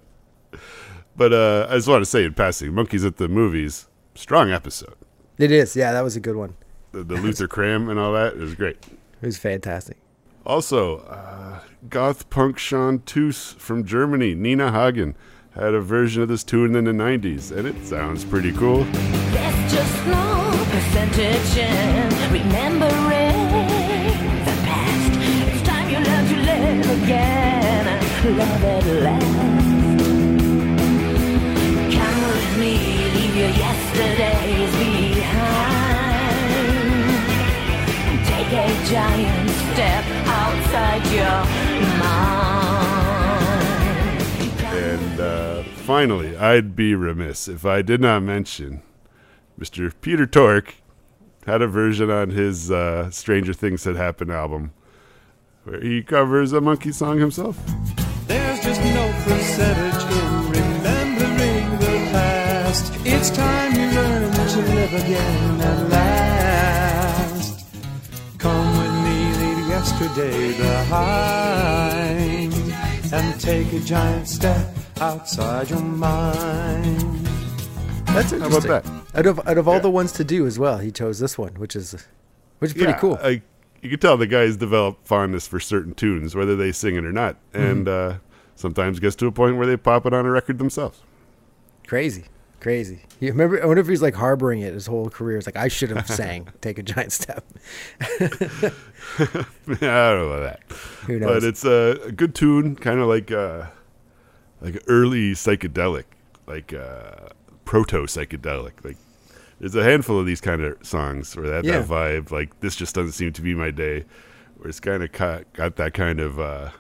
Speaker 2: but uh I just want to say in passing, Monkees at the Movies, strong episode.
Speaker 1: It is. Yeah, that was a good one.
Speaker 2: The, the Luther Cram and all that is great.
Speaker 1: It was fantastic.
Speaker 2: Also, uh, goth punk chanteuse from Germany, Nina Hagen, had a version of this tune in the 90s, and it sounds pretty cool.
Speaker 8: There's just no percentage in remembering the past. It's time you learn to live again love at last. Come with me, leave your yesterdays behind. Take a giant step outside your
Speaker 2: finally, I'd be remiss if I did not mention Mr. Peter Tork had a version on his uh, Stranger Things That Happened album where he covers a Monkee song himself.
Speaker 3: There's just no percentage in remembering the past. It's time you learn to live again at last. Come with me, leave yesterday behind, and take a giant step outside your mind.
Speaker 1: That's
Speaker 2: How about
Speaker 1: interesting.
Speaker 2: that?
Speaker 1: Out of out of all
Speaker 2: Yeah.
Speaker 1: the ones to do as well, he chose this one, which is which is pretty
Speaker 2: yeah,
Speaker 1: cool.
Speaker 2: I, you can tell the guys develop fondness for certain tunes, whether they sing it or not,
Speaker 1: Mm-hmm.
Speaker 2: and uh, sometimes gets to a point where they pop it on a record themselves.
Speaker 1: crazy, crazy. You remember? I wonder if he's like harboring it his whole career. It's like I should have *laughs* sang "Take a Giant Step." *laughs*
Speaker 2: I don't know about that.
Speaker 1: Who knows?
Speaker 2: But it's a, a good tune, kind of like uh, like early psychedelic, like uh, proto psychedelic. Like there's a handful of these kind of songs where have
Speaker 1: Yeah.
Speaker 2: that vibe. Like this just doesn't seem to be my day. Where it's kind of got, got that kind of uh,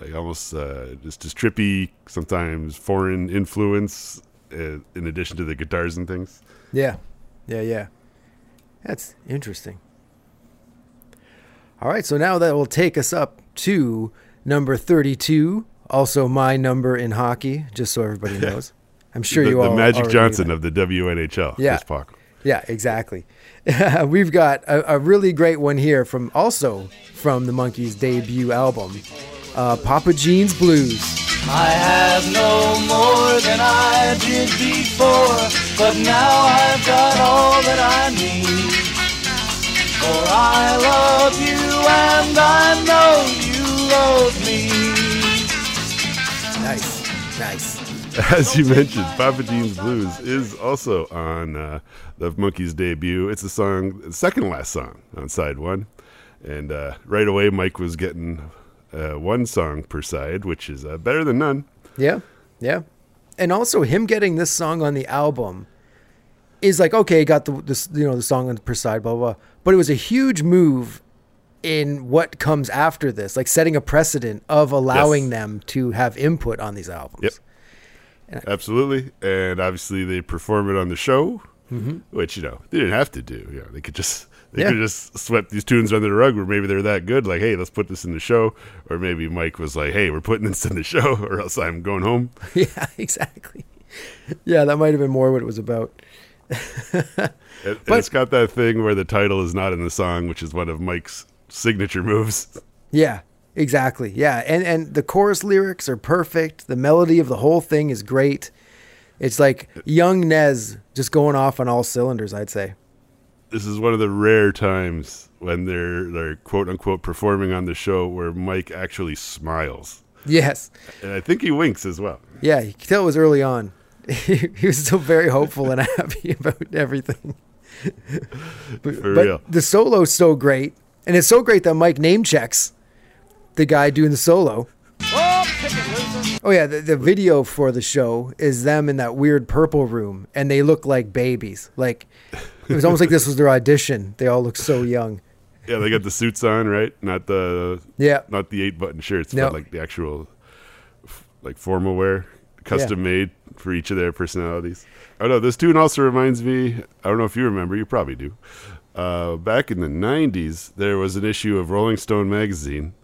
Speaker 2: like almost uh, just just trippy, sometimes foreign influence. Uh, in addition to the guitars and things.
Speaker 1: Yeah, yeah, yeah. That's interesting. All right, so now that will take us up to number thirty-two. Also, my number in hockey, just so everybody *laughs* knows. I'm sure
Speaker 2: the,
Speaker 1: you
Speaker 2: the
Speaker 1: all
Speaker 2: Magic Johnson of the WNHL.
Speaker 1: Yeah.
Speaker 2: Chris Paul.
Speaker 1: Yeah, exactly. *laughs* We've got a, a really great one here from also from the Monkees' debut album, uh, Papa Gene's Blues.
Speaker 3: I have no more than I did before, but now I've got all that I need. For I love you and I know you love me.
Speaker 1: Nice, nice.
Speaker 2: As you mentioned, Papa Gene's Blues is also on uh, the Monkees' debut. It's the song, the second last song on side one. And uh, right away, Mike was getting uh, one song per side, which is uh, better than none.
Speaker 1: Yeah, yeah. And also him getting this song on the album is like okay, got the this you know the song on per side, blah blah. blah. But it was a huge move in what comes after this, like setting a precedent of allowing
Speaker 2: Yes.
Speaker 1: them to have input on these albums.
Speaker 2: Yep. Absolutely. And obviously, they perform it on the show,
Speaker 1: Mm-hmm.
Speaker 2: which, you know, they didn't have to do. You know, they could just. They
Speaker 1: Yeah.
Speaker 2: could just swept these tunes under the rug where maybe they're that good, like, hey, let's put this in the show. Or maybe Mike was like, hey, we're putting this in the show, *laughs* or else I'm going home. *laughs*
Speaker 1: Yeah, exactly. Yeah, that might have been more what it was about. *laughs*
Speaker 2: And, and it's got that thing where the title is not in the song, which is one of Mike's signature moves.
Speaker 1: Yeah, exactly. Yeah, and and the chorus lyrics are perfect. The melody of the whole thing is great. It's like young Nez just going off on all cylinders. I'd say.
Speaker 2: This is one of the rare times when they're they're quote unquote performing on the show where Mike actually smiles,
Speaker 1: Yes.
Speaker 2: and I think he winks as well.
Speaker 1: Yeah, you could tell it was early on. *laughs* he was still very hopeful and *laughs* happy about everything. *laughs* but, but the solo's so great, and it's so great that Mike name checks the guy doing the solo. Oh yeah, the, the video for the show is them in that weird purple room, and they look like babies. Like it was almost like this was their audition. They all look so young.
Speaker 2: Yeah, they got the suits on, right? Not the
Speaker 1: Yeah,
Speaker 2: not the eight button shirts,
Speaker 1: No.
Speaker 2: but like the actual like formal wear, custom made for each of their personalities. Oh no, this tune also reminds me. I don't know if you remember. You probably do. Uh, back in the '90s, there was an issue of Rolling Stone magazine,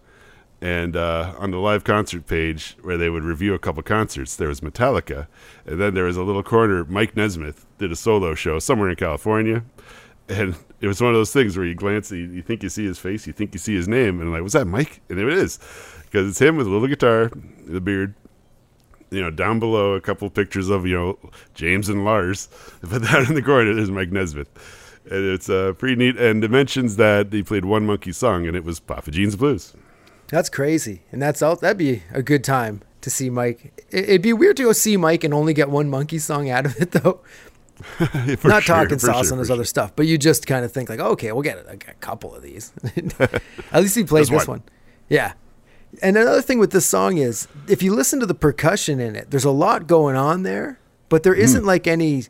Speaker 2: and uh, on the live concert page where they would review a couple concerts, there was Metallica, and then there was a little corner. Mike Nesmith did a solo show somewhere in California, and it was one of those things where you glance, you, you think you see his face, you think you see his name, and like, was that Mike? And there it is, because it's him with a little guitar, the beard. You know, down below a couple pictures of you know James and Lars, *laughs* but down in the corner there's Mike Nesmith, and it's uh, pretty neat. And it mentions that he played one Monkee song, and it was Papa Gene's Blues.
Speaker 1: that's crazy, and that's all. That'd be a good time to see Mike. It- It'd be weird to go see Mike and only get one Monkee song out of it, though. *laughs* Not
Speaker 2: sure,
Speaker 1: talking sauce
Speaker 2: sure,
Speaker 1: on his
Speaker 2: for
Speaker 1: other stuff, but you just kind of think like, okay, we'll get a, a couple of these. *laughs* At least he played this
Speaker 2: one.
Speaker 1: one. Yeah. And another thing with this song is, if you listen to the percussion in it, there's a lot going on there, but
Speaker 2: Hmm.
Speaker 1: there isn't like any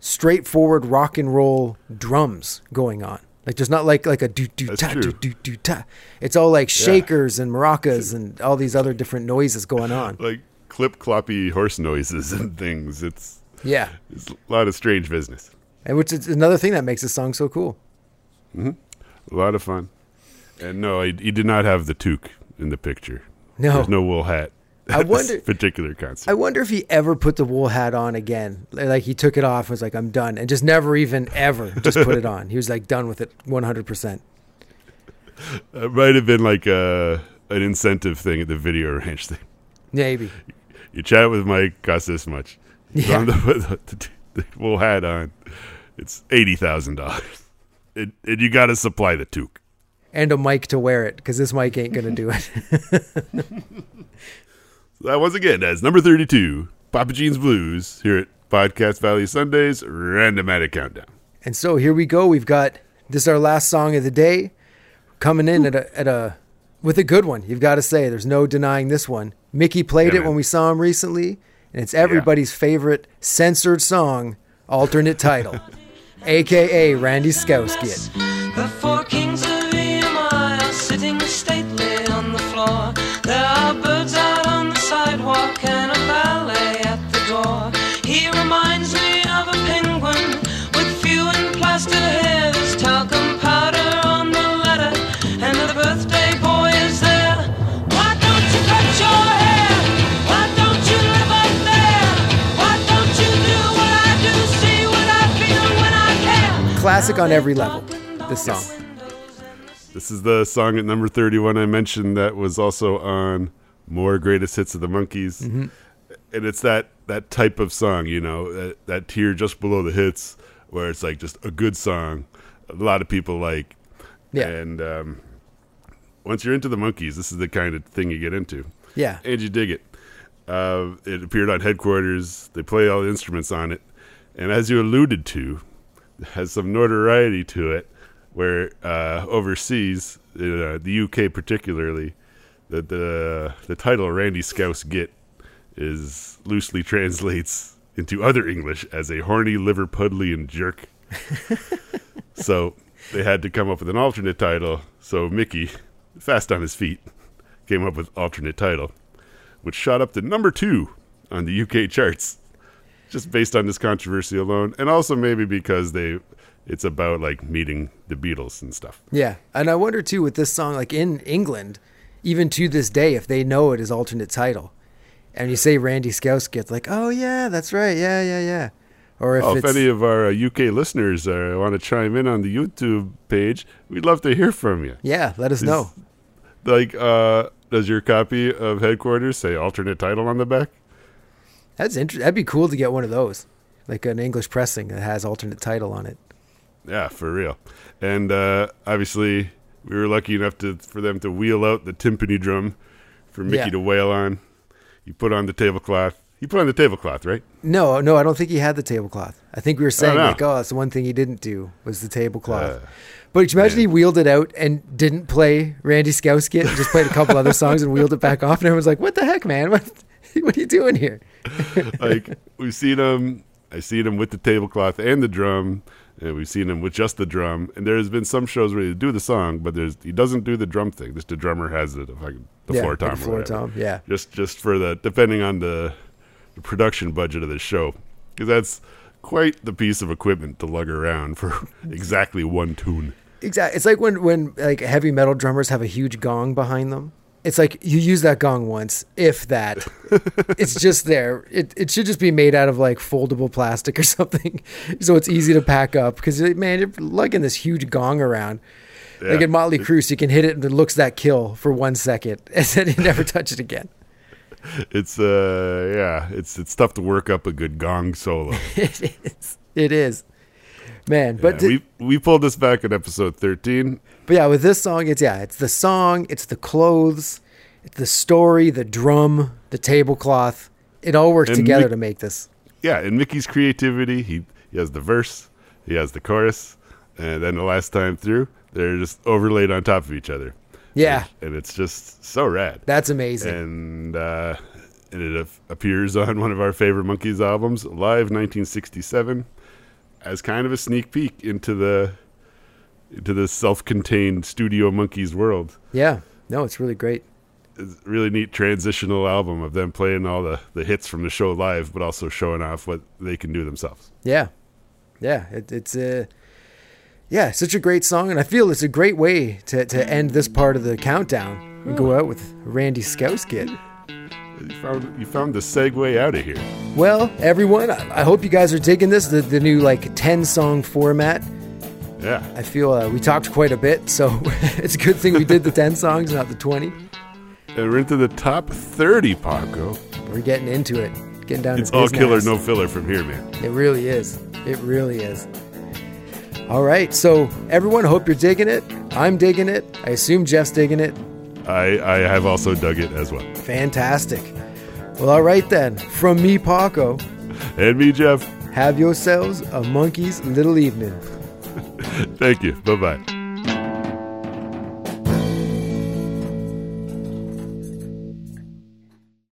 Speaker 1: straightforward rock and roll drums going on. Like there's not like like a do do ta do do do ta. It's all like shakers and maracas *laughs* and all these other different noises going on.
Speaker 2: like clip cloppy horse noises *laughs* and things. It's
Speaker 1: Yeah.
Speaker 2: it's a lot of strange business.
Speaker 1: And which is another thing that makes this song so cool. Hmm.
Speaker 2: A lot of fun. And no, he, he did not have the toque in the picture.
Speaker 1: No.
Speaker 2: There's no wool hat.
Speaker 1: I wonder-
Speaker 2: particular concert.
Speaker 1: I wonder if he ever put the wool hat on again. Like he took it off, and was like, "I'm done," and just never even ever just put it on. He was like done with it, 100. percent
Speaker 2: it might have been like a, an incentive thing at the video ranch thing.
Speaker 1: Maybe.
Speaker 2: You chat with Mike, costs this much. You
Speaker 1: Yeah.
Speaker 2: yeah. the, the, the wool hat on. It's eighty thousand dollars. And and you got to supply the toque.
Speaker 1: And a mic to wear it because this mic ain't gonna do it. *laughs*
Speaker 2: That once again as number thirty-two, Papa Gene's Blues here at Podcast Valley Sundays Randomatic Countdown.
Speaker 1: and so here we go. We've got this is our last song of the day, coming in at a at a with a good one. You've got to say, there's no denying this one. Micky played
Speaker 2: Yeah,
Speaker 1: it
Speaker 2: man.
Speaker 1: when we saw him recently, and it's everybody's favorite censored song, alternate title, *laughs* aka Randy
Speaker 3: Scouse Git.
Speaker 1: Classic on every level. This song.
Speaker 2: This is the song at number 31 I mentioned that was also on More Greatest Hits of the Monkees.
Speaker 1: Mm-hmm.
Speaker 2: And it's that, that type of song, you know, that, that tier just below the hits where it's like just a good song. A lot of people like.
Speaker 1: Yeah.
Speaker 2: And um, once you're into the Monkees, this is the kind of thing you get into.
Speaker 1: Yeah.
Speaker 2: And you dig it. Uh, it appeared on Headquarters. They play all the instruments on it. And as you alluded to, it has some notoriety to it where uh, overseas, uh, the UK particularly, the, the, the title Randy Scouse Git is loosely translates into other English as a horny Liverpudlian jerk. *laughs* so they had to come up with an alternate title. So Micky, fast on his feet, came up with alternate title, which shot up to number two on the UK charts, just based on this controversy alone, and also maybe because they, it's about like meeting the Beatles and stuff.
Speaker 1: Yeah, and I wonder too with this song, like in England, even to this day, if they know it is alternate title, and you say Randy Scouse Git, like, oh yeah, that's right, yeah, yeah, yeah, or if
Speaker 2: Oh, if any of our uh, UK listeners uh, want to chime in on the YouTube page, we'd love to hear from you.
Speaker 1: yeah, let us know.
Speaker 2: Like, uh, does your copy of Headquarters say alternate title on the back?
Speaker 1: That's interesting. That'd be cool to get one of those, like an English pressing that has alternate title on it.
Speaker 2: Yeah, for real. And uh, obviously, we were lucky enough to for them to wheel out the timpani drum for Micky
Speaker 1: Yeah.
Speaker 2: to wail on. He put on the tablecloth. He put on the tablecloth, right?
Speaker 1: No, no, I don't think he had the tablecloth. I think we were saying
Speaker 2: no.
Speaker 1: like, oh, that's the one thing he didn't do was the tablecloth.
Speaker 2: Uh,
Speaker 1: but you imagine
Speaker 2: man.
Speaker 1: he wheeled it out and didn't play Randy Scouse Git and just played a couple other songs and wheeled it back off, and everyone's like, "What the heck, man? *laughs* What, *laughs* what are you doing here?" *laughs*
Speaker 2: like we've seen him. I seen him with the tablecloth and the drum, and we've seen him with just the drum. And there's been some shows where he do the song, but there's he doesn't do the drum thing. Just the drummer has it, like the
Speaker 1: Yeah,
Speaker 2: floor
Speaker 1: like
Speaker 2: tom, or
Speaker 1: floor tom, yeah.
Speaker 2: Just just for the depending on the, the production budget of the show, because that's quite the piece of equipment to lug around for *laughs* exactly one tune.
Speaker 1: Exactly. It's like when when like heavy metal drummers have a huge gong behind them. It's like you use that gong once, if that. *laughs* it's just there. It it should just be made out of like foldable plastic or *laughs* something, so it's easy to pack up. Because man, you're lugging this huge gong around. Like
Speaker 2: Yeah.
Speaker 1: in Motley Crue, so you can hit it and it looks that kill for one second, *laughs* and then you never touch it again.
Speaker 2: It's uh yeah, it's it's tough to work up a good gong solo.
Speaker 1: It is. It is. Man, but
Speaker 2: Yeah,
Speaker 1: th-
Speaker 2: we we pulled this back in episode thirteen.
Speaker 1: But yeah, with this song, it's yeah, it's the song, it's the clothes, it's the story, the drum, the tablecloth. It all works
Speaker 2: And
Speaker 1: together
Speaker 2: Mick-
Speaker 1: to make this.
Speaker 2: yeah, and Micky's creativity, he he has the verse, he has the chorus, and then the last time through, they're just overlaid on top of each other.
Speaker 1: Yeah,
Speaker 2: And it's just so rad.
Speaker 1: that's amazing.
Speaker 2: And uh, and it appears on one of our favorite Monkees albums, Live 1967, as kind of a sneak peek into the into the self-contained Studio Monkees world.
Speaker 1: yeah, no, it's really great.
Speaker 2: It's a really neat transitional album of them playing all the, the hits from the show live, but also showing off what they can do themselves.
Speaker 1: Yeah, yeah, it, it's uh, Yeah, such a great song, and I feel it's a great way to, to end this part of the countdown and go out with Randy Scouse Git.
Speaker 2: You found, you found the segue out of here.
Speaker 1: Well, everyone, I I hope you guys are digging this, the, the new like 10 song format.
Speaker 2: Yeah.
Speaker 1: I feel uh, we talked quite a bit, so *laughs* it's a good thing we did the 10 songs, not the 20.
Speaker 2: And we're into the top 30, Paco.
Speaker 1: We're getting into it, getting down
Speaker 2: It's
Speaker 1: to
Speaker 2: all killer, no filler from here, man.
Speaker 1: It really is. It really is. All right, so everyone, hope you're digging it. I'm digging it. I assume Jef's digging it.
Speaker 2: I, I have also dug it as well.
Speaker 1: Fantastic. Well, all right then. From me, Paco,
Speaker 2: And me, Jef.
Speaker 1: have yourselves a monkey's little evening. *laughs*
Speaker 2: Thank you. Bye bye.